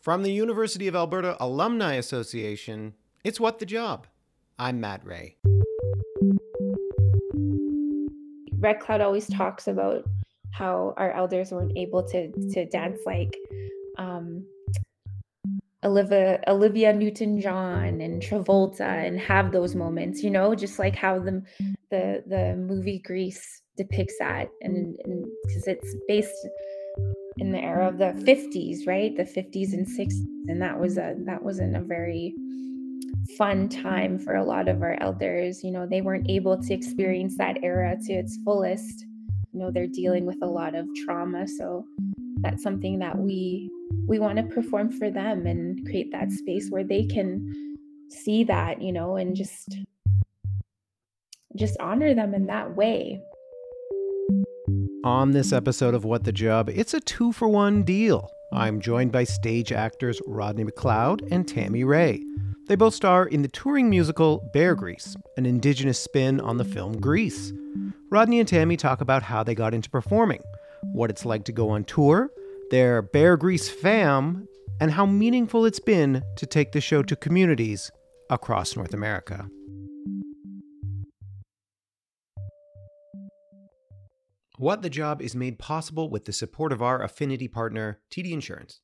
From the University of Alberta Alumni Association, it's What the Job. I'm Matt Rea. Red Cloud always talks about how our elders weren't able to to dance like um, Olivia Olivia Newton John and Travolta and have those moments, you know, just like how the the the movie Grease depicts that, and because it's based in the era of the 50s, right? The 50s and 60s, and that was a that wasn't a very fun time for a lot of our elders. You know, they weren't able to experience that era to its fullest. You know, they're dealing with a lot of trauma, so that's something that we we want to perform for them and create that space where they can see that, you know, and just just honor them in that way. On this episode of What the Job, it's a two for one deal. I'm joined by stage actors Rodney McLeod and Tammy Ray. They both star in the touring musical Bear Grease, an indigenous spin on the film Grease. Rodney and Tammy talk about how they got into performing, what it's like to go on tour, their Bear Grease fam, and how meaningful it's been to take the show to communities across North America. What the Job is made possible with the support of our affinity partner, TD Insurance.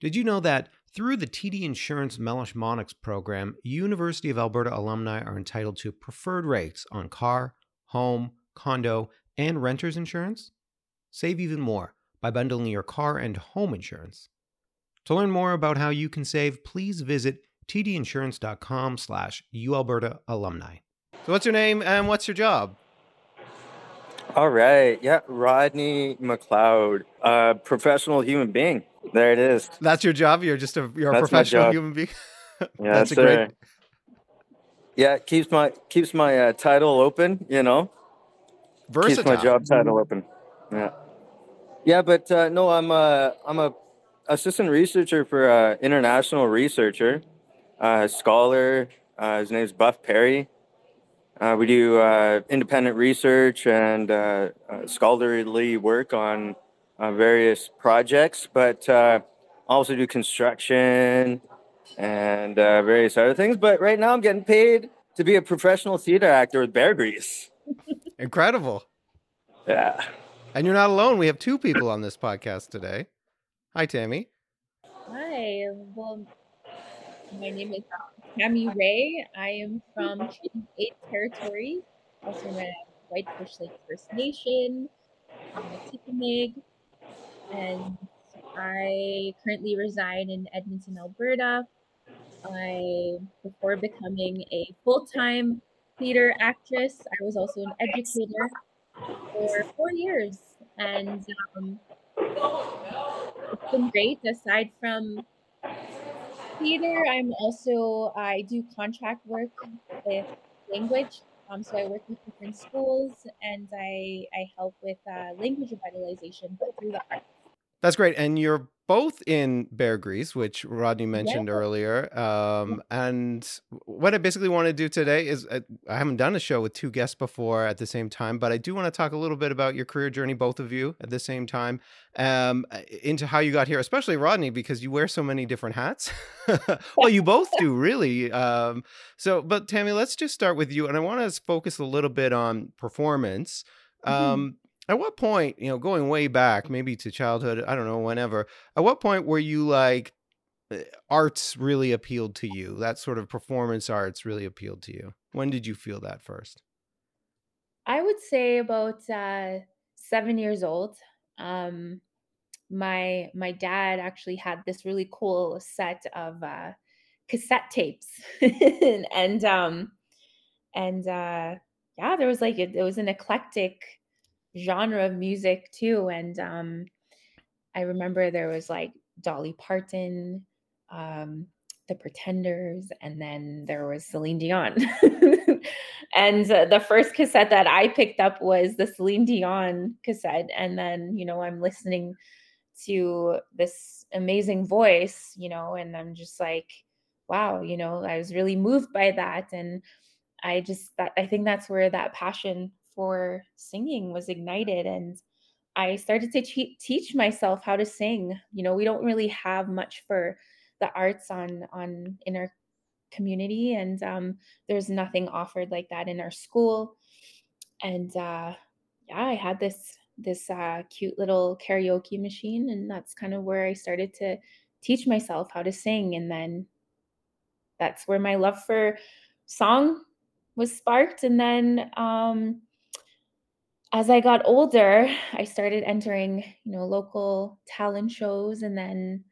Did you know that through the TD Insurance Meloche Monnex program, University of Alberta alumni are entitled to preferred rates on car, home, condo, and renter's insurance? Save even more by bundling your car and home insurance. To learn more about how you can save, please visit tdinsurance.com slash ualberta alumni. So what's your name and what's your job? All right. Yeah. Rodney McLeod, uh, professional human being. There it is. That's your job. You're just a you're a That's professional human being. Yeah, That's a great. Yeah, keeps my keeps my uh, title open. You know, Versatile. keeps my job title open. Yeah. Yeah, but uh, no, I'm a I'm a assistant researcher for uh, international researcher, uh, scholar. Uh, his name's Buff Perry. Uh, we do uh, independent research and uh, uh, scholarly work on uh, various projects, but uh, also do construction and uh, various other things. But right now, I'm getting paid to be a professional theater actor with Bear Grease. Incredible. Yeah. And you're not alone. We have two people on this podcast today. Hi, Tammy. Hi, well, my name is Tammy Ray. I am from Treaty 8 Territory, also known as Whitefish Lake First Nation, Tippemig, and I currently reside in Edmonton, Alberta. I, before becoming a full-time theater actress, I was also an educator for four years, and um, it's been great. Aside from theater, I'm also I do contract work with language. Um, so I work with different schools, and I I help with uh, language revitalization, but through the arts. That's great. And you're both in Bear Grease, which Rodney mentioned Yeah. earlier. Um, and what I basically want to do today is uh, I haven't done a show with two guests before at the same time, but I do want to talk a little bit about your career journey, both of you at the same time, um, into how you got here, especially Rodney, because you wear so many different hats. well, you both do, really. Um, so, but Tammy, let's just start with you. And I want to focus a little bit on performance. Mhm. At what point, you know, going way back, maybe to childhood, I don't know, whenever, at what point were you like, uh, arts really appealed to you? That sort of performance arts really appealed to you? When did you feel that first? I would say about uh, seven years old. Um, my my dad actually had this really cool set of uh, cassette tapes, and um, and uh, yeah, there was like it, it was an eclectic genre of music too, and um, I remember there was like Dolly Parton, um, The Pretenders, and then there was Celine Dion. and uh, the first cassette that I picked up was the Celine Dion cassette. And then, you know, I'm listening to this amazing voice, you know, and I'm just like, wow, you know, I was really moved by that. And I just, that, I think that's where that passion for singing was ignited. And I started to te- teach myself how to sing. You know, we don't really have much for the arts on on in our community, and um, there's nothing offered like that in our school. And uh, yeah, I had this this uh, cute little karaoke machine, and that's kind of where I started to teach myself how to sing. And then that's where my love for song was sparked. And then um, as I got older, I started entering, you know, local talent shows and then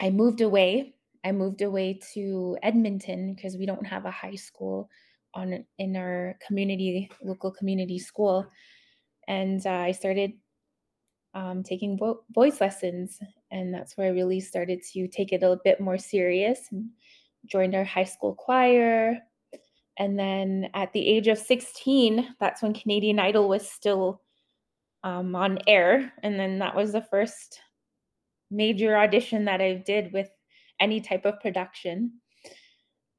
I moved away. I moved away to Edmonton because we don't have a high school on in our community, local community school. And uh, I started um, taking vo- voice lessons, and that's where I really started to take it a little bit more serious and joined our high school choir, and then at the age of 16, that's when Canadian Idol was still um, on air. And then that was the first major audition that I did with any type of production.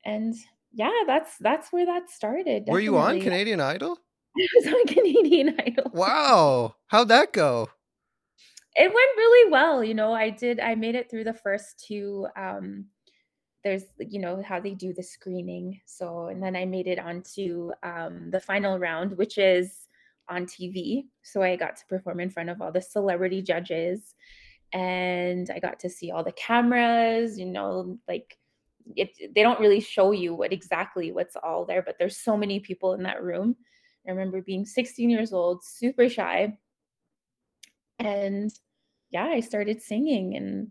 And yeah, that's that's where that started. Definitely. Were you on Canadian Idol? I was on Canadian Idol. Wow. How'd that go? It went really well. You know, I did I made it through the first two um there's you know how they do the screening so and then i made it onto um, the final round which is on tv so i got to perform in front of all the celebrity judges and i got to see all the cameras you know like it, they don't really show you what exactly what's all there but there's so many people in that room. I remember being 16 years old super shy and yeah i started singing and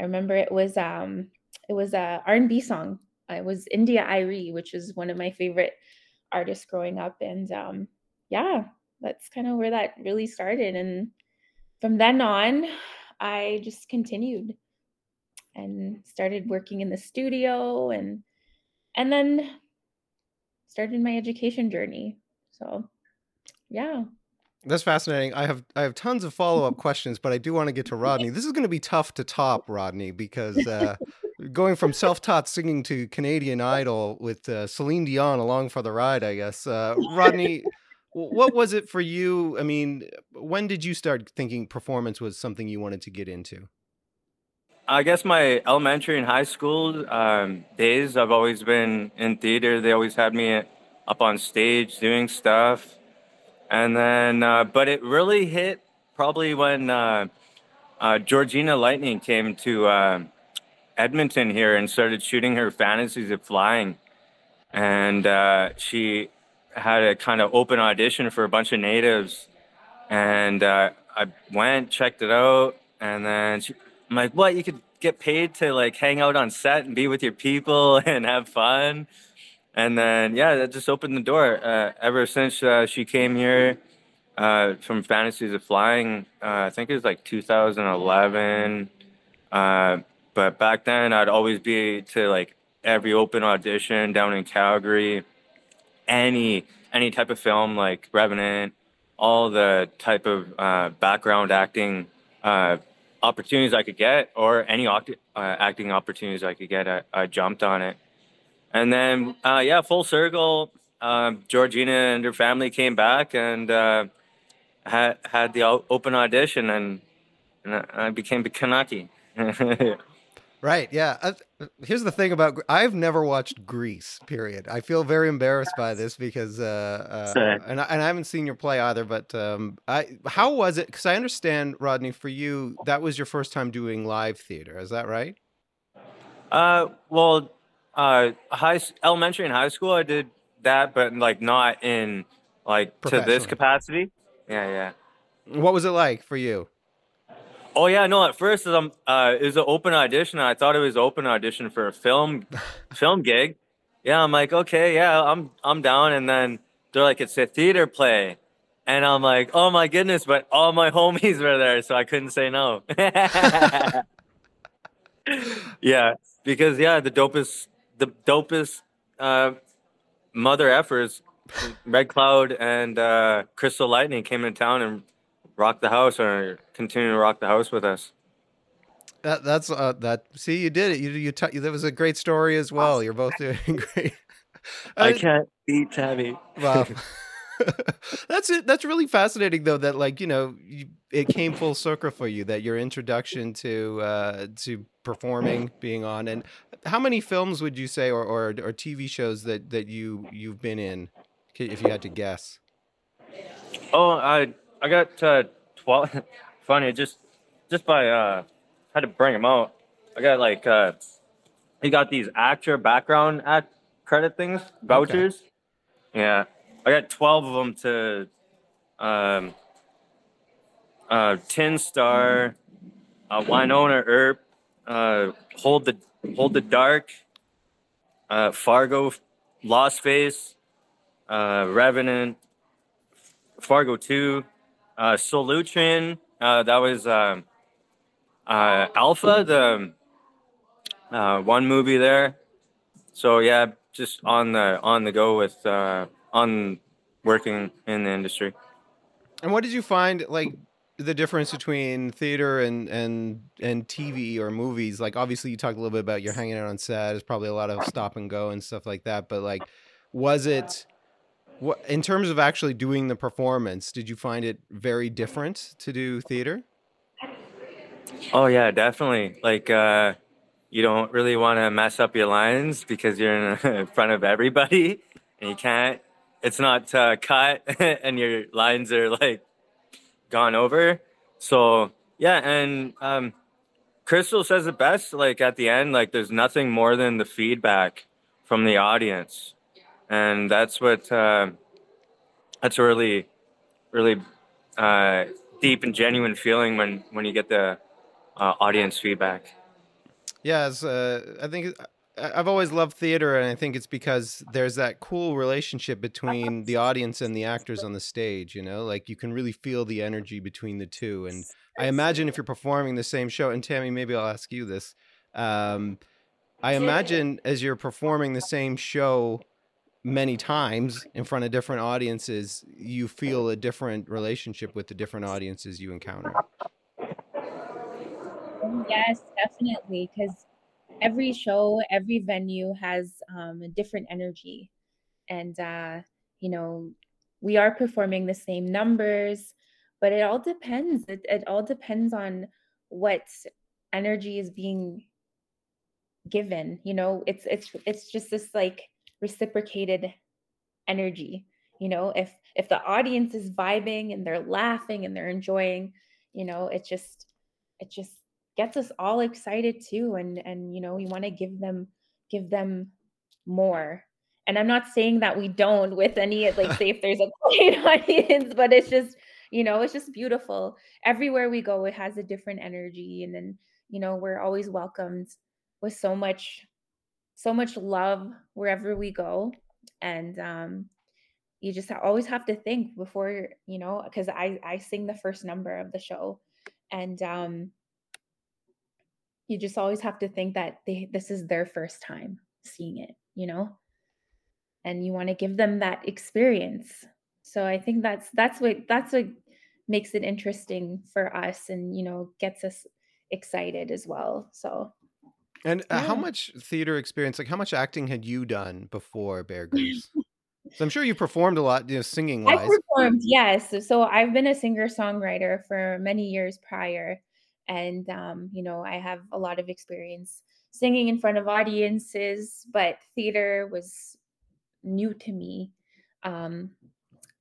i remember it was um it was a R&B song. It was India.Arie, which is one of my favorite artists growing up. And um, yeah, that's kind of where that really started. And from then on, I just continued and started working in the studio and and then started my education journey. So yeah. That's fascinating. I have I have tons of follow up questions, but I do want to get to Rodney. This is going to be tough to top, Rodney, because uh, going from self-taught singing to Canadian Idol with uh, Celine Dion along for the ride, I guess. Uh, Rodney, what was it for you? I mean, when did you start thinking performance was something you wanted to get into? I guess my elementary and high school um, days, I've always been in theater. They always had me up on stage doing stuff, and then, uh, but it really hit probably when uh, uh, Georgina Lightning came to um, Edmonton here and started shooting her fantasies of flying. And uh, she had a kind of open audition for a bunch of natives. And uh, I went, checked it out, and then she, I'm like, what? You could get paid to like hang out on set and be with your people and have fun. And then, yeah, that just opened the door. Uh, ever since uh, she came here uh, from Fantasies of Flying, uh, I think it was like 2011 but back then, I'd always be to like every open audition down in Calgary, any any type of film like Revenant, all the type of uh, background acting uh, opportunities I could get, or any uh, acting opportunities I could get, I, I, jumped on it. And then, uh, yeah, full circle. Um, Georgina and her family came back and uh, had had the open audition, and, and I became a Kanaki. Right. Yeah. Uh, here's the thing about I've never watched Grease. Period. I feel very embarrassed by this because uh, uh and I, and I haven't seen your play either. But um, I how was it? Because I understand, Rodney, for you that was your first time doing live theater. Is that right? Uh, well, uh, high elementary and high school, I did that, but like not in like to this capacity. Yeah, yeah. What was it like for you? Oh yeah, no. At first, um, uh, it was an open audition. I thought it was open audition for a film, film gig. Yeah, I'm like, okay, yeah, I'm I'm down. And then they're like, it's a theater play, and I'm like, oh my goodness! But all my homies were there, so I couldn't say no. yeah, because yeah, the dopest, the dopest uh, mother effers, Red Cloud and uh, Crystle Lightning came in town and rock the house or continue to rock the house with us. That, that's uh, that. See, you did it. You you. T- that was a great story as well. You're both doing great. I, I can't beat Tammy. Wow. that's it. That's really fascinating, though. That like you know, you, it came full circle for you. That your introduction to uh, to performing, being on, and how many films would you say, or, or or TV shows that that you you've been in, if you had to guess? Oh, I I got uh, twelve. Funny, just just by uh, had to bring them out. I got like uh, you got these actor background act credit things vouchers. Okay. Yeah, I got twelve of them to um, uh, Tin Star, uh, Wynonna Earp, uh, Hold the Hold the Dark, uh, Fargo, Lost Face, uh, Revenant, Fargo Two, uh, Solutrean. Uh, that was um, uh, Alpha, the uh, one movie there. So yeah, just on the on the go with uh, on working in the industry. And what did you find like the difference between theater and and and TV or movies? Like obviously you talked a little bit about you're hanging out on set. It's probably a lot of stop and go and stuff like that. But like, was it what in terms of actually doing the performance? Did you find it very different to do theater? Oh yeah, definitely. Like uh, you don't really want to mess up your lines because you're in front of everybody and you can't. It's not uh, cut and your lines are like gone over. So yeah, and um, Crystle says it best. Like at the end, like there's nothing more than the feedback from the audience, and that's what uh, that's a really, really uh, deep and genuine feeling when when you get the uh, audience feedback. Yeah, uh, I think I've always loved theater, and I think it's because there's that cool relationship between the audience and the actors on the stage. You know, like you can really feel the energy between the two. And I imagine if you're performing the same show, and Tammy, maybe I'll ask you this. Um, I imagine as you're performing the same show many times in front of different audiences, you feel a different relationship with the different audiences you encounter. Yes, definitely. Because every show, every venue has um, a different energy. And, uh, you know, we are performing the same numbers, but it all depends. It, it all depends on what energy is being given. You know, it's it's it's just this like reciprocated energy. You know, if if the audience is vibing and they're laughing and they're enjoying, you know, it just it just gets us all excited too. And and you know we want to give them give them more. And i'm not saying that we don't with any like say if there's a quiet audience but it's just you know it's just beautiful. Everywhere we go it has a different energy. And then you know we're always welcomed with so much so much love wherever we go and um you just always have to think before you know because i i sing the first number of the show and um you just always have to think that they this is their first time seeing it you know? And you want to give them that experience. So i think that's that's what that's what makes it interesting for us and you know gets us excited as well so and uh, how much theater experience like how much acting had you done before bear goose so i'm sure you performed a lot you know singing wise. i performed yes. So i've been a singer songwriter for many years prior. And um, you know i have a lot of experience singing in front of audiences but theater was new to me. Um,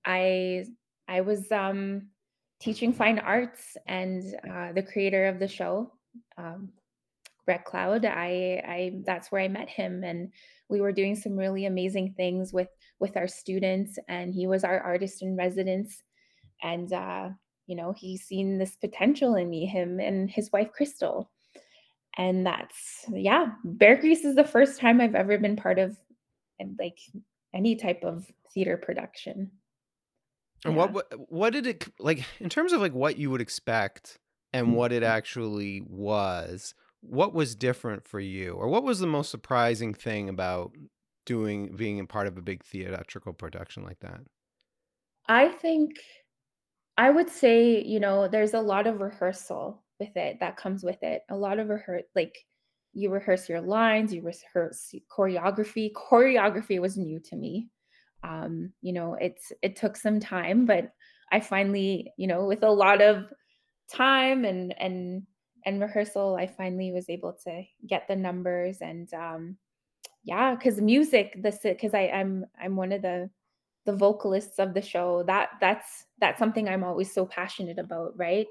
i i was um, teaching fine arts and uh, the creator of the show um, Red Cloud. I, I that's where I met him, and we were doing some really amazing things with with our students. And he was our artist in residence, and uh, you know he's seen this potential in me him and his wife crystal and that's yeah bear grease is the first time i've ever been part of like any type of theater production and yeah. what what did it like in terms of like what you would expect and what it actually was what was different for you or what was the most surprising thing about doing being a part of a big theatrical production like that i think I would say, you know, there's a lot of rehearsal with it that comes with it. A lot of rehearse, like you rehearse your lines, you rehearse choreography. Choreography was new to me. um, you know, it's it took some time, but I finally, you know, with a lot of time and and and rehearsal, I finally was able to get the numbers and um yeah, because music, this because I I'm I'm one of the the vocalists of the show. That that's that's something I'm always so passionate about, right?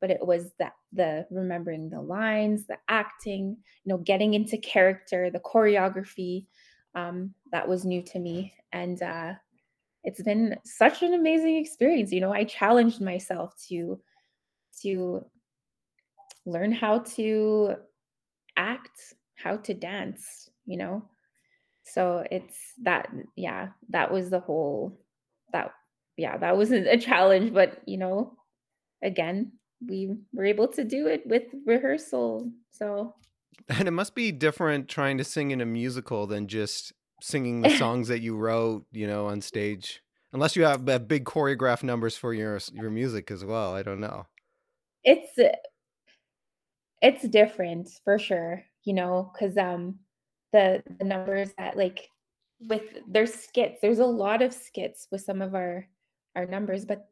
But it was that the remembering the lines, the acting, you know, getting into character, the choreography, um, that was new to me. And uh it's been such an amazing experience. You know, I challenged myself to to learn how to act, how to dance, you know. So it's that yeah, that was the whole that yeah, that was a challenge, but you know, again, we were able to do it with rehearsal. So and it must be different trying to sing in a musical than just singing the songs that you wrote, you know, on stage. Unless you have, big choreographed numbers for your your music as well. I don't know. It's it's different for sure, you know, because um the the numbers that like with there's skits, there's a lot of skits with some of our our numbers, but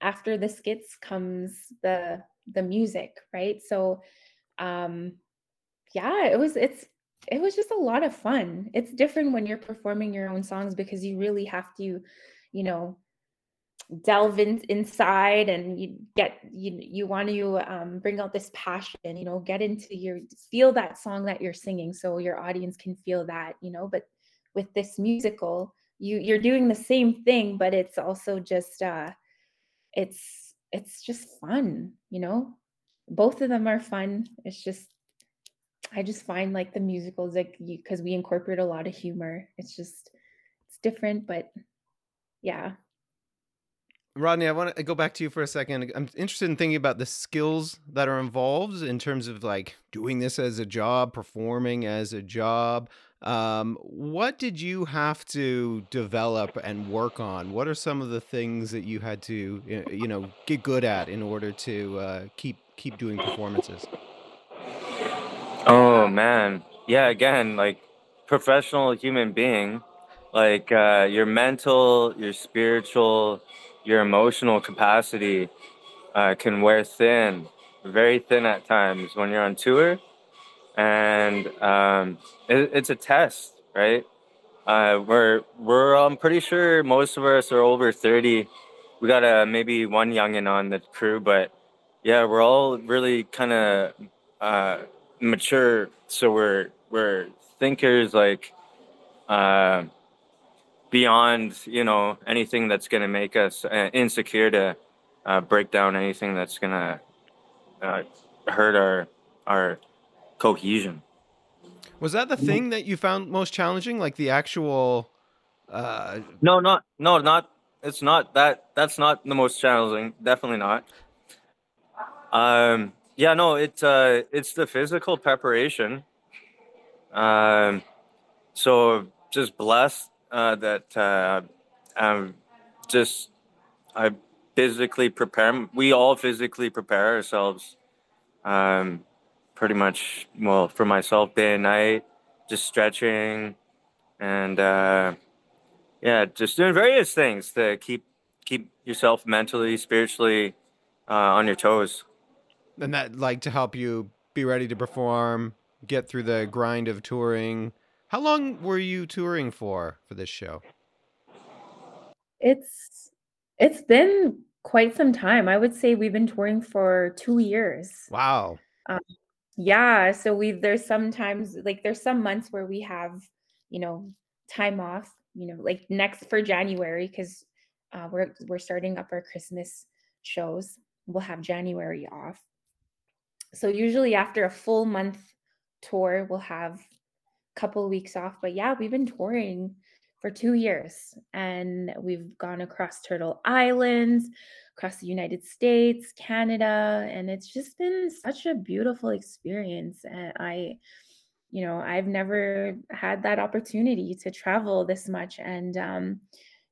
after the skits comes the the music, right? So um yeah, it was it's it was just a lot of fun. It's different when you're performing your own songs because you really have to, you know, delve in, inside and you get you you want to um, bring out this passion you know get into your feel that song that you're singing so your audience can feel that you know but with this musical you you're doing the same thing but it's also just uh it's it's just fun you know both of them are fun it's just I just find like the musicals like because we incorporate a lot of humor. It's just it's different, but yeah. Rodney, I want to go back to you for a second. I'm interested in thinking about the skills that are involved in terms of like doing this as a job, performing as a job. Um, what did you have to develop and work on? What are some of the things that you had to, you know, get good at in order to uh, keep keep doing performances? Oh man. Yeah, again, like professional human being, like uh, your mental, your spiritual, your emotional capacity uh, can wear thin, very thin at times when you're on tour. And um, it, it's a test, right? Uh, we're we're I'm pretty sure most of us are over 30. We got a maybe one youngin on the crew, but yeah, we're all really kind of uh, mature so we're we're thinkers like uh, beyond you know anything that's going to make us uh, insecure to uh, break down anything that's going to uh, hurt our our cohesion was that the mm-hmm. thing that you found most challenging like the actual uh, no not no not it's not that that's not the most challenging definitely not um yeah, no, it's uh, it's the physical preparation. Um, so just blessed uh, that uh, I'm just I physically prepare. We all physically prepare ourselves. Um, pretty much, well, for myself, day and night, just stretching, and uh, yeah, just doing various things to keep keep yourself mentally, spiritually uh, on your toes and that like to help you be ready to perform, get through the grind of touring. How long were you touring for for this show? It's it's been quite some time. I would say we've been touring for 2 years. Wow. Um, yeah, so we've there's sometimes like there's some months where we have, you know, time off, you know, like next for January cuz uh, we're we're starting up our Christmas shows. We'll have January off so usually after a full month tour we'll have couple weeks off but yeah we've been touring for two years and we've gone across turtle islands across the united states canada and it's just been such a beautiful experience and i you know i've never had that opportunity to travel this much and um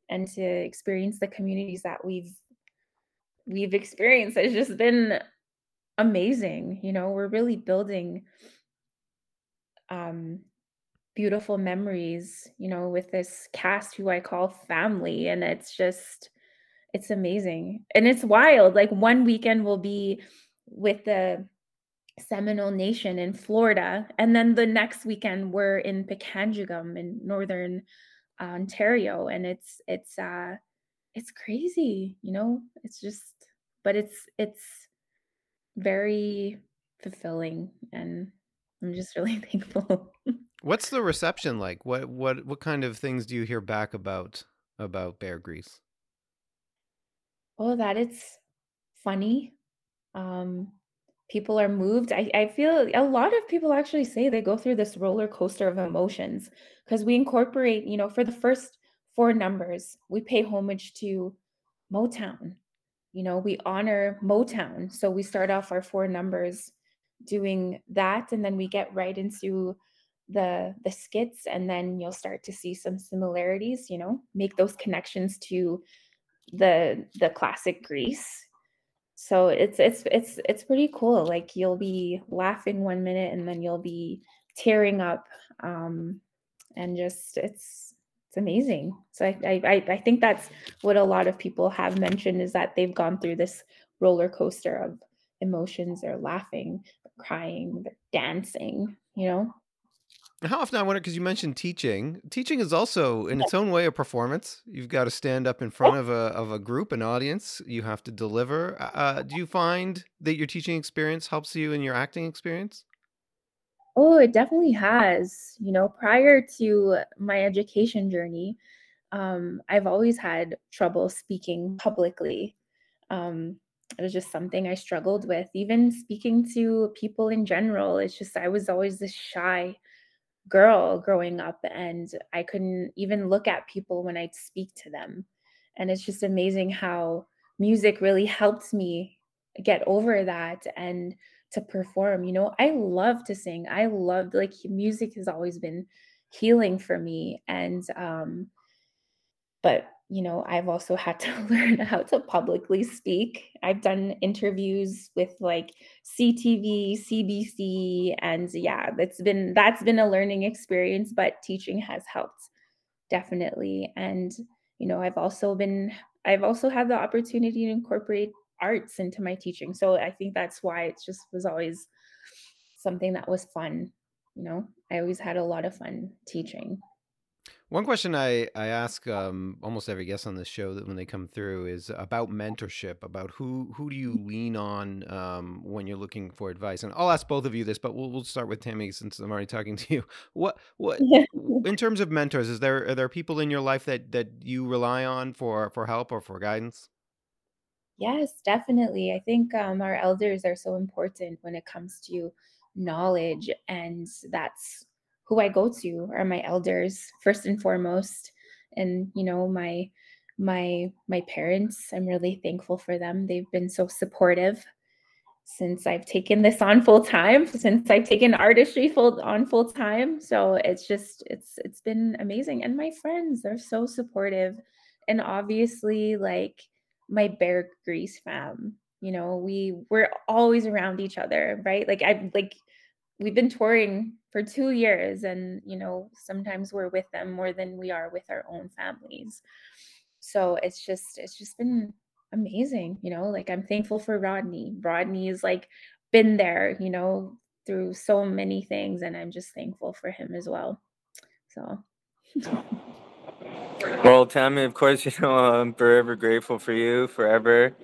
and to experience the communities that we've we've experienced it's just been amazing. You know, we're really building um beautiful memories, you know, with this cast who I call family. And it's just, it's amazing. And it's wild. Like one weekend will be with the Seminole Nation in Florida. And then the next weekend we're in Pikangikum in northern Ontario. And it's it's uh it's crazy, you know? It's just but it's it's very fulfilling and I'm just really thankful. What's the reception like? What what what kind of things do you hear back about about Bear Grease? Oh, that it's funny. Um people are moved. I, I feel a lot of people actually say they go through this roller coaster of emotions because we incorporate, you know, for the first four numbers, we pay homage to Motown. You know, we honor Motown. So we start off our four numbers doing that and then we get right into the the skits and then you'll start to see some similarities you know make those connections to the the classic grease so it's it's it's it's pretty cool. Like you'll be laughing one minute and then you'll be tearing up um and just it's it's amazing. So I, I i think that's what a lot of people have mentioned is that they've gone through this roller coaster of emotions. They're laughing they're crying they're dancing you know how often I wonder because you mentioned teaching. Teaching is also in its own way a performance. You've got to stand up in front of a of a group, an audience. You have to deliver. Uh, do you find that your teaching experience helps you in your acting experience? Oh, it definitely has. You know, prior to my education journey, um, I've always had trouble speaking publicly. Um, it was just something I struggled with. Even speaking to people in general, it's just I was always this shy girl growing up and I couldn't even look at people when I'd speak to them. And it's just amazing how music really helped me get over that and to perform. You know, I love to sing. I love like music has always been healing for me and um but you know, I've also had to learn how to publicly speak. I've done interviews with like CTV, CBC, and yeah, that's been that's been a learning experience, but teaching has helped definitely. And you know, I've also been I've also had the opportunity to incorporate arts into my teaching. So I think that's why it just was always something that was fun. You know, I always had a lot of fun teaching. One question I, I ask um, almost every guest on this show that when they come through is about mentorship, about who who do you mm. lean on um, when you're looking for advice. And I'll ask both of you this, but we'll, we'll start with Tammy since I'm already talking to you. What what in terms of mentors, is there are there people in your life that that you rely on for for help or for guidance? Yes, definitely. I think um, our elders are so important when it comes to knowledge, and that's who I go to are my elders first and foremost. And you know my my my parents I'm really thankful for them. They've been so supportive since I've taken this on full time since I've taken artistry full on full time. So it's just it's it's been amazing. And my friends they're so supportive. And obviously like my bear grease fam you know we we're always around each other right? Like I like we've been touring for two years and you know sometimes we're with them more than we are with our own families. So it's just it's just been amazing you know like i'm thankful for rodney. Rodney is like been there you know through so many things and i'm just thankful for him as well. So. Well tammy of course you know i'm forever grateful for you forever.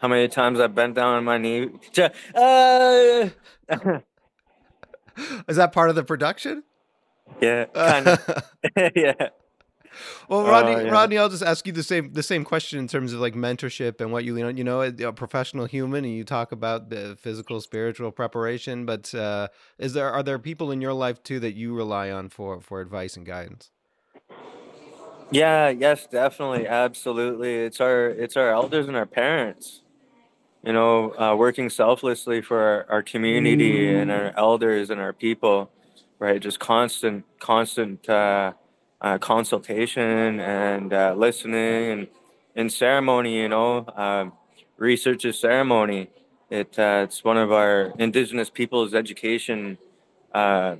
How many times i've bent down on my knee? Uh, Is that part of the production? Yeah, kind of. yeah. Well, Rodney, uh, yeah. Rodney, I'll just ask you the same the same question in terms of like mentorship and what you know. you know a professional human, and you talk about the physical, spiritual preparation. But uh, is there are there people in your life too that you rely on for for advice and guidance? Yeah. Yes. Definitely. Absolutely. It's our it's our elders and our parents you know, uh, working selflessly for our, our community mm. and our elders and our people, right? Just constant, constant uh, uh, consultation and uh, listening and in ceremony, you know, um, research is ceremony. It uh, it's one of our Indigenous peoples' education uh,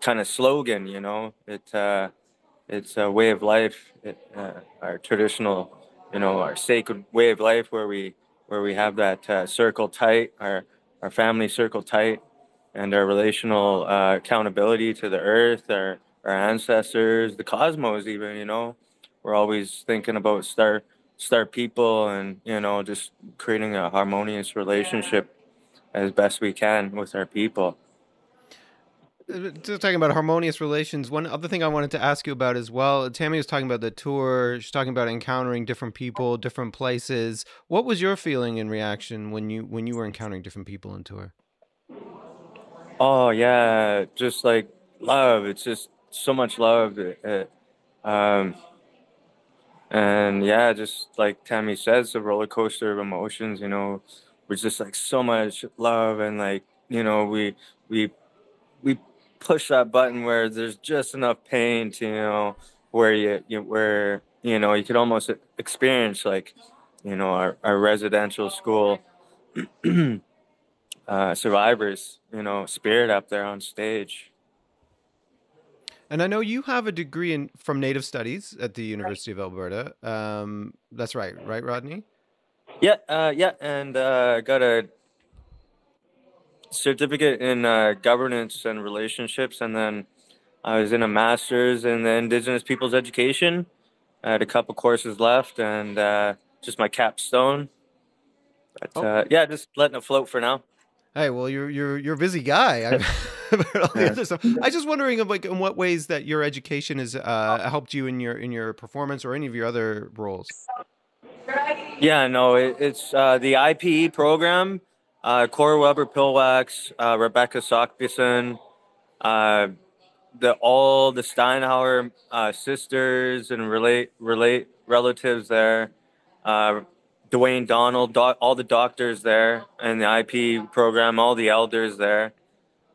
kind of slogan. You know, it uh, it's a way of life, it, uh, our traditional, you know, our sacred way of life where we where we have that uh, circle tight, our our family circle tight, and our relational uh, accountability to the earth, our our ancestors, the cosmos, even. You know, we're always thinking about star star people, and you know, just creating a harmonious relationship as best we can with our people. Just talking about harmonious relations. One other thing I wanted to ask you about as well. Tammy was talking about the tour. She's talking about encountering different people, different places. What was your feeling and reaction when you when you were encountering different people in tour? Oh yeah, just like love. It's just so much love. It, um, and yeah, just like Tammy says, the roller coaster of emotions. You know, was just like so much love and like you know we we we push that button where there's just enough pain to you know where you, you where you know you could almost experience like you know our, our residential school uh, survivors you know spirit up there on stage and I know you have a degree in from Native Studies at the University of Alberta. Um, that's right, right, Rodney? Yeah, uh, yeah, and uh, got a certificate in uh, governance and relationships, and then I was in a master's in the Indigenous Peoples Education. I had a couple courses left, and uh, just my capstone. But oh. uh, yeah, just letting it float for now. Hey, well, you're you're you're a busy guy. I, I was just wondering, like, in what ways that your education has uh, helped you in your in your performance or any of your other roles. Yeah, no, it, it's uh, the IPE program. Uh, Cora Weber Pillwax, uh, Rebecca Sockbeson, uh, the all the Steinhauer uh, sisters and relate relate relatives there. Uh, Dwayne Donald, doc, all the doctors there, and the IP program, all the elders there.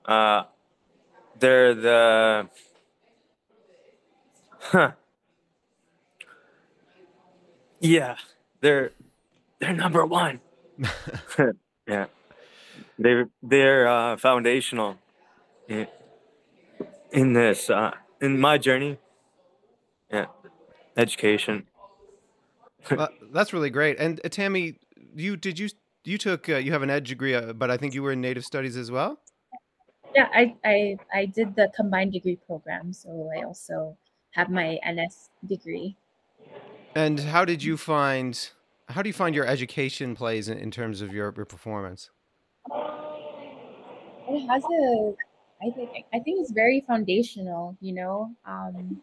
Uh, they're the huh. Yeah, they're they're number one. yeah, they they're uh, foundational in, in this uh, in my journey. Yeah, education. well, that's really great. And uh, Tammy, you did you you took uh, you have an ed degree, uh, but I think you were in Native Studies as well. Yeah, I I I did the combined degree program, so I also have my NS degree. And how did you find how do you find your education plays in, in terms of your, your performance? It has a I think I think it's very foundational, you know. Um,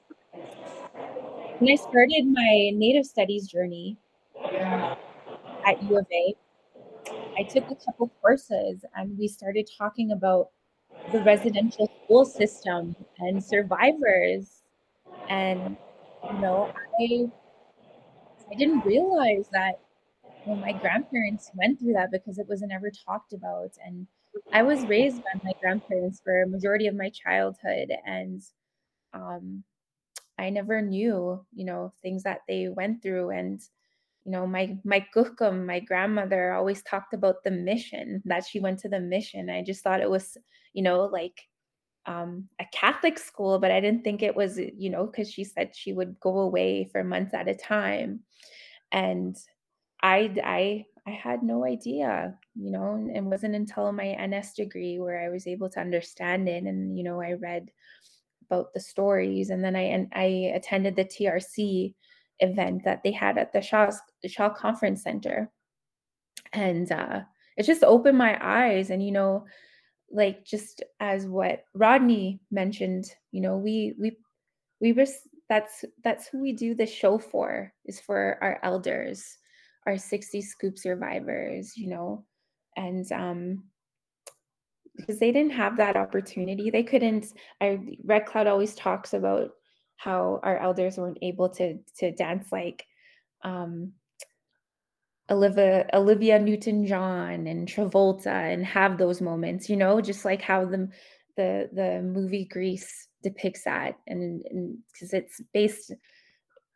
when I started my Native Studies journey uh, at U of A, I took a couple courses and we started talking about the residential school system and survivors. And, you know, I I didn't realize that well, my grandparents went through that because it wasn't ever talked about. And I was raised by my grandparents for a majority of my childhood. And um, I never knew, you know, things that they went through. And, you know, my my kukum, my grandmother always talked about the mission that she went to the mission. I just thought it was, you know, like um, a Catholic school, but I didn't think it was, you know, because she said she would go away for months at a time, and I, I, I had no idea, you know, and it wasn't until my NS degree where I was able to understand it, and you know, I read about the stories, and then I and I attended the TRC event that they had at the Shaw Shaw Conference Center, and uh, it just opened my eyes, and you know like just as what Rodney mentioned, you know, we we we res- that's that's who we do the show for is for our elders, our 60 scoop survivors, you know, and um because they didn't have that opportunity. They couldn't I Red Cloud always talks about how our elders weren't able to to dance like um Olivia Olivia Newton-John and Travolta and have those moments, you know, just like how the the the movie Grease depicts that and because it's based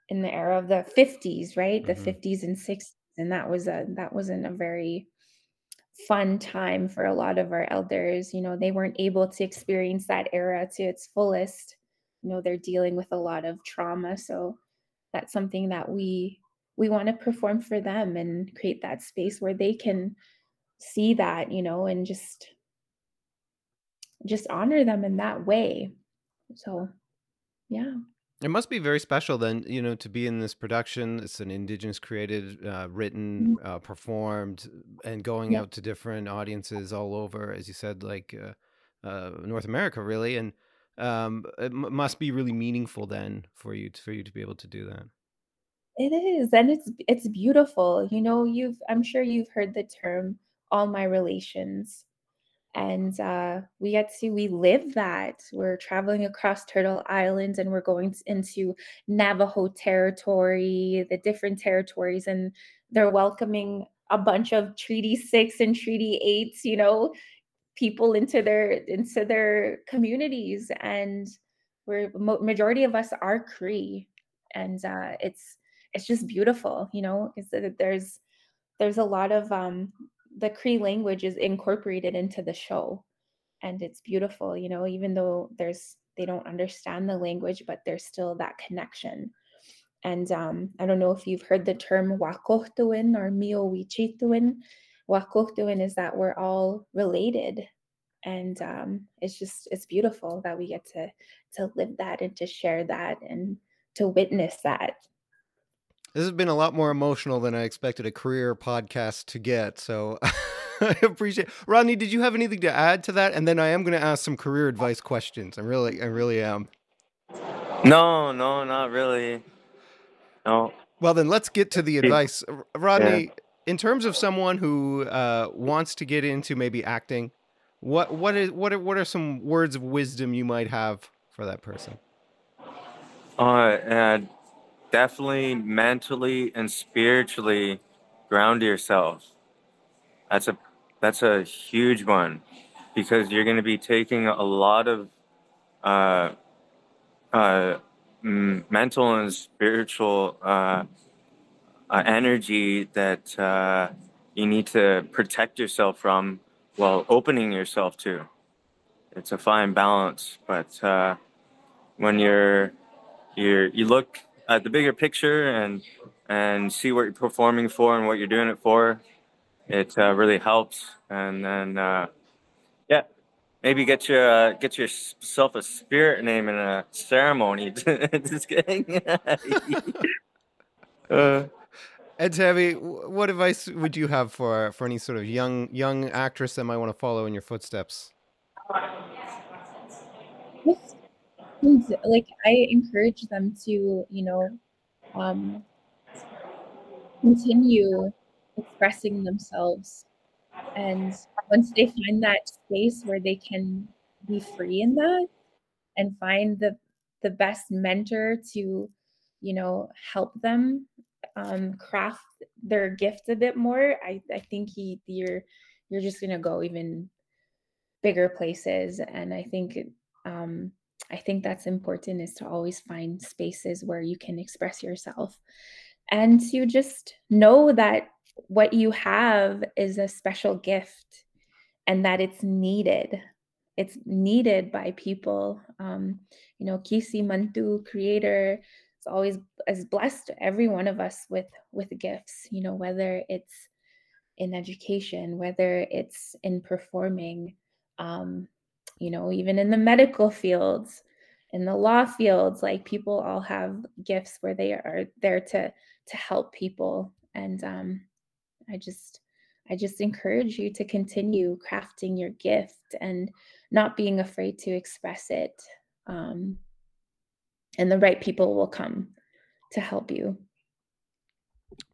in the era of the 50s, right? Mm-hmm. The 50s and 60s and that was a that wasn't a very fun time for a lot of our elders. You know, they weren't able to experience that era to its fullest. You know, they're dealing with a lot of trauma. So that's something that we we want to perform for them and create that space where they can see that, you know, and just just honor them in that way. So yeah. It must be very special then, you know, to be in this production. It's an indigenous created, uh, written, Mhm. uh, performed, and going Yeah. out to different audiences all over, as you said, like uh, uh, North America, really. And um, it m- must be really meaningful then for you to, for you to be able to do that. It is, and it's it's beautiful. You know, you've I'm sure you've heard the term all my relations. And uh, we get to we live that. We're traveling across turtle island and we're going into navajo territory the different territories and they're welcoming a bunch of treaty six and treaty eight you know people into their into their communities and we're majority of us are cree and uh, it's it's just beautiful you know because there's there's a lot of um the cree language is incorporated into the show. And it's beautiful you know even though there's they don't understand the language but there's still that connection. And um, i don't know if you've heard the term wakohtuin or miowichituin wakohtuin is that we're all related. And um, it's just it's beautiful that we get to to live that and to share that and to witness that This has been a lot more emotional than I expected a career podcast to get. So I appreciate. Rodney, did you have anything to add to that? And then I am going to ask some career advice questions. I really, I really am. No, no, not really. No. Well, then let's get to the advice, Rodney. In terms of someone who uh, wants to get into maybe acting, what what is what are, what are some words of wisdom you might have for that person? Uh, and definitely mentally and spiritually ground yourself. That's a that's a huge one because you're going to be taking a lot of uh, uh, mental and spiritual uh, uh, energy that uh, you need to protect yourself from while opening yourself to. It's a fine balance, but uh, when you're you're you look at the bigger picture and and see what you're performing for and what you're doing it for, it uh, really helps. And then uh, yeah, maybe get your uh, get yourself a spirit name in a ceremony. Just kidding. uh, Ed Tabby, what advice would you have for for any sort of young young actress that might want to follow in your footsteps? Things- like I encourage them to, you know, um, continue expressing themselves. And once they find that space where they can be free in that and find the the best mentor to, you know, help them um, craft their gift a bit more, I, I think he, you're you're just gonna go even bigger places. And I think um, I think that's important is to always find spaces where you can express yourself and to just know that what you have is a special gift and that it's needed. It's needed by people. Um, you know, Kisi Mantu, creator, is always has blessed every one of us with with gifts. You know, whether it's in education, whether it's in performing, um, you know, even in the medical fields, in the law fields, like people all have gifts where they are there to to help people. And um, I just I just encourage you to continue crafting your gift and not being afraid to express it. Um, and the right people will come to help you.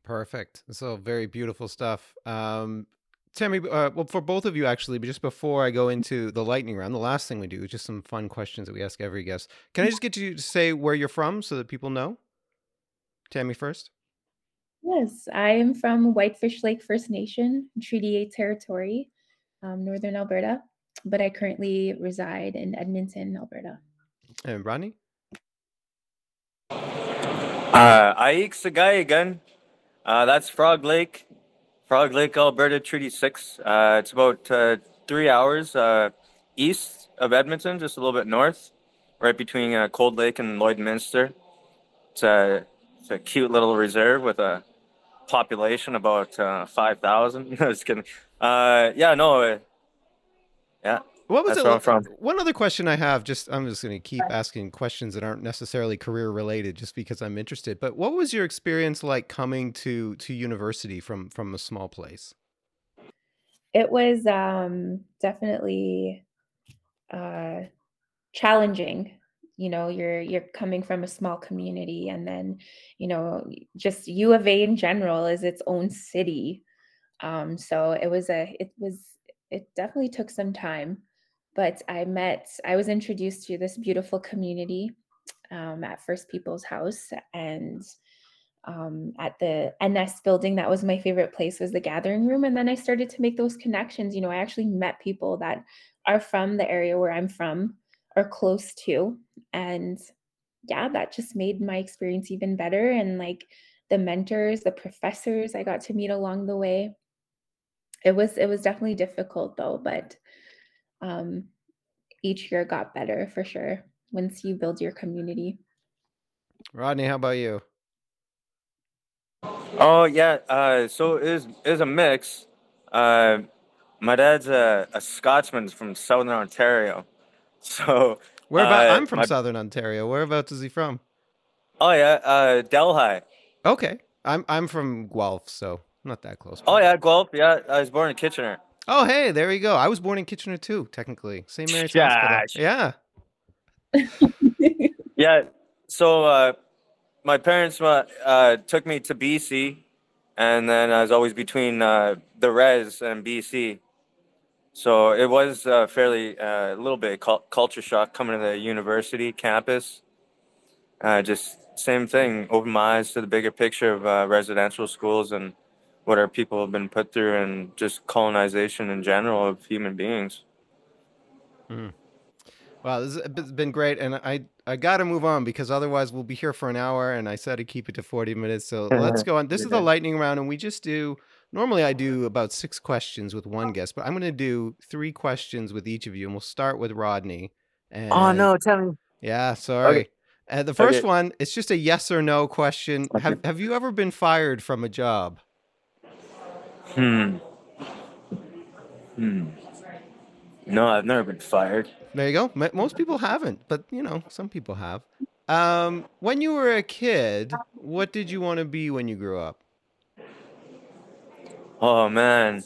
Perfect. So very beautiful stuff. Um, Tammy, uh, well, for both of you actually, but just before I go into the lightning round, the last thing we do is just some fun questions that we ask every guest. Can I just get you to say where you're from so that people know? Tammy first. Yes, I am from Whitefish Lake First Nation, Treaty 8 territory, um, Northern Alberta, but I currently reside in Edmonton, Alberta. And Rodney? uh, Aik Sagaigan, uh, that's Frog Lake, Frog Lake, Alberta, Treaty 6. Uh, it's about uh, three hours uh, east of Edmonton, just a little bit north, right between uh, Cold Lake and Lloydminster. It's a, it's a cute little reserve with a population about uh, 5,000. I was kidding. Uh, yeah, no. Yeah. What was That's it? where I'm from. One other question I have, just I'm just going to keep asking questions that aren't necessarily career related, just because I'm interested. But what was your experience like coming to to university from from a small place? It was um, definitely uh, challenging. You know, you're you're coming from a small community, and then you know, just U of A in general is its own city. Um, so it was a it was it definitely took some time, but I met I was introduced to this beautiful community um, at First People's House and um, at the NS building. That was my favorite place was the gathering room. And then I started to make those connections. You know, I actually met people that are from the area where I'm from or close to. And yeah, that just made my experience even better. And like the mentors, the professors I got to meet along the way. It was it was definitely difficult though, but um each year got better for sure once you build your community. Rodney, how about you? Oh yeah, uh, so it was, it was a mix. Uh, my dad's a, a Scotsman from Southern Ontario, so Where about? uh, I'm from my- Southern Ontario. Whereabouts is he from? oh yeah, uh, Delhi. Okay, I'm I'm from Guelph, so not that close. Oh yeah, Guelph. Yeah, I was born in Kitchener. Oh, hey, there you go. I was born in Kitchener too, technically. St. Mary's Hospital. Gosh. Yeah. Yeah, so uh, my parents uh, uh, took me to BC, and then I was always between uh, the res and BC. So it was uh, fairly uh, a little bit cul- culture shock coming to the university campus. Uh, just same thing, opened my eyes to the bigger picture of uh, residential schools and what our people have been put through, and just colonization in general of human beings. Wow, this has been great, and I I got to move on because otherwise we'll be here for an hour, and I said to keep it to forty minutes. So let's go on. This is the lightning round, and we just do. Normally, I do about six questions with one guest, but I'm going to do three questions with each of you, and we'll start with Rodney. And Oh no, tell me. Yeah, sorry. Okay. Uh, the first Okay. one, it's just a yes or no question. Okay. Have Have you ever been fired from a job? Hmm. Hmm. No, I've never been fired. There you go. Most people haven't, but you know, some people have. Um, when you were a kid, what did you want to be when you grew up? Oh man.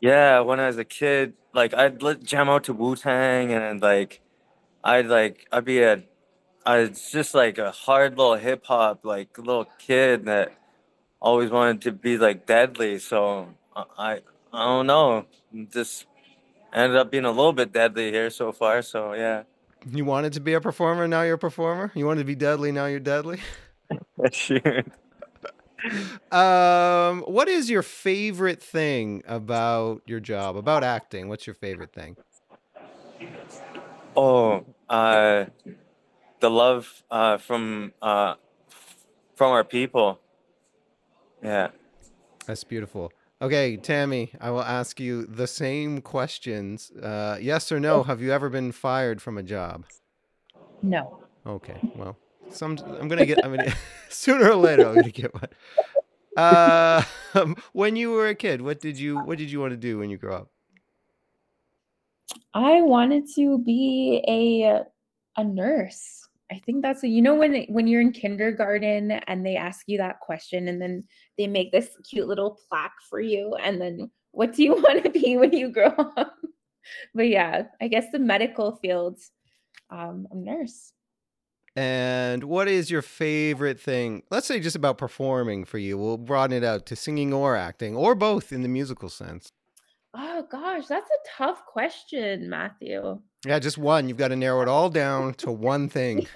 Yeah, when I was a kid, like I'd let jam out to Wu Tang and like I'd like I'd be a I was just like a hard little hip hop like little kid that always wanted to be like deadly. So I I, don't know. Just ended up being a little bit deadly here so far. So yeah. You wanted to be a performer, now you're a performer. You wanted to be deadly, now you're deadly. Shoot. Um, what is your favorite thing about your job, about acting? What's your favorite thing? Oh, uh, the love uh, from uh, from our people. Yeah. That's beautiful. Okay, Tammy, I will ask you the same questions. Uh, yes or no? Have you ever been fired from a job? No. Okay, well, some I'm gonna get. I'm gonna sooner or later. I'm gonna get one. Uh, when you were a kid, what did you what did you want to do when you grew up? I wanted to be a a nurse. I think that's you know when when you're in kindergarten and they ask you that question and then they make this cute little plaque for you and then what do you want to be when you grow up? But yeah, I guess the medical field, um, a nurse. And what is your favorite thing? Let's say just about performing for you. We'll broaden it out to singing or acting, or both in the musical sense. Oh gosh, that's a tough question, Matthew. Yeah, just one. You've got to narrow it all down to one thing.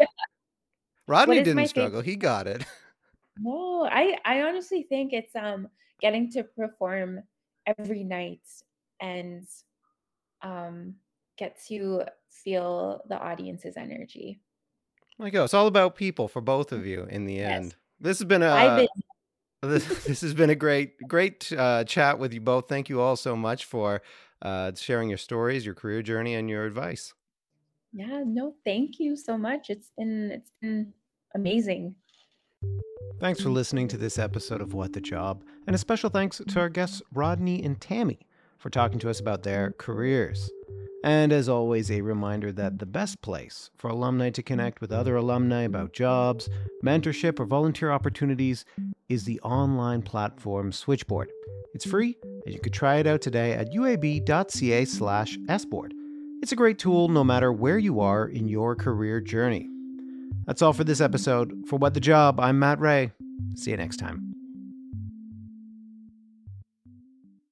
Rodney didn't struggle. He got it. No, I I honestly think it's um getting to perform every night and um get to feel the audience's energy. There you go. It's all about people for both of you in the Yes. end. This has been a. I've been this, this has been a great, great uh, chat with you both. Thank you all so much for uh, sharing your stories, your career journey, and your advice. Yeah, no, thank you so much. It's been it's been amazing. Thanks for listening to this episode of What the Job, and a special thanks to our guests Rodney and Tammy for talking to us about their careers. And as always, a reminder that the best place for alumni to connect with other alumni about jobs, mentorship, or volunteer opportunities is the online platform Switchboard. It's free, and you could try it out today at uab.ca/sboard. It's a great tool no matter where you are in your career journey. That's all for this episode. For What the Job, I'm Matt Rea. See you next time.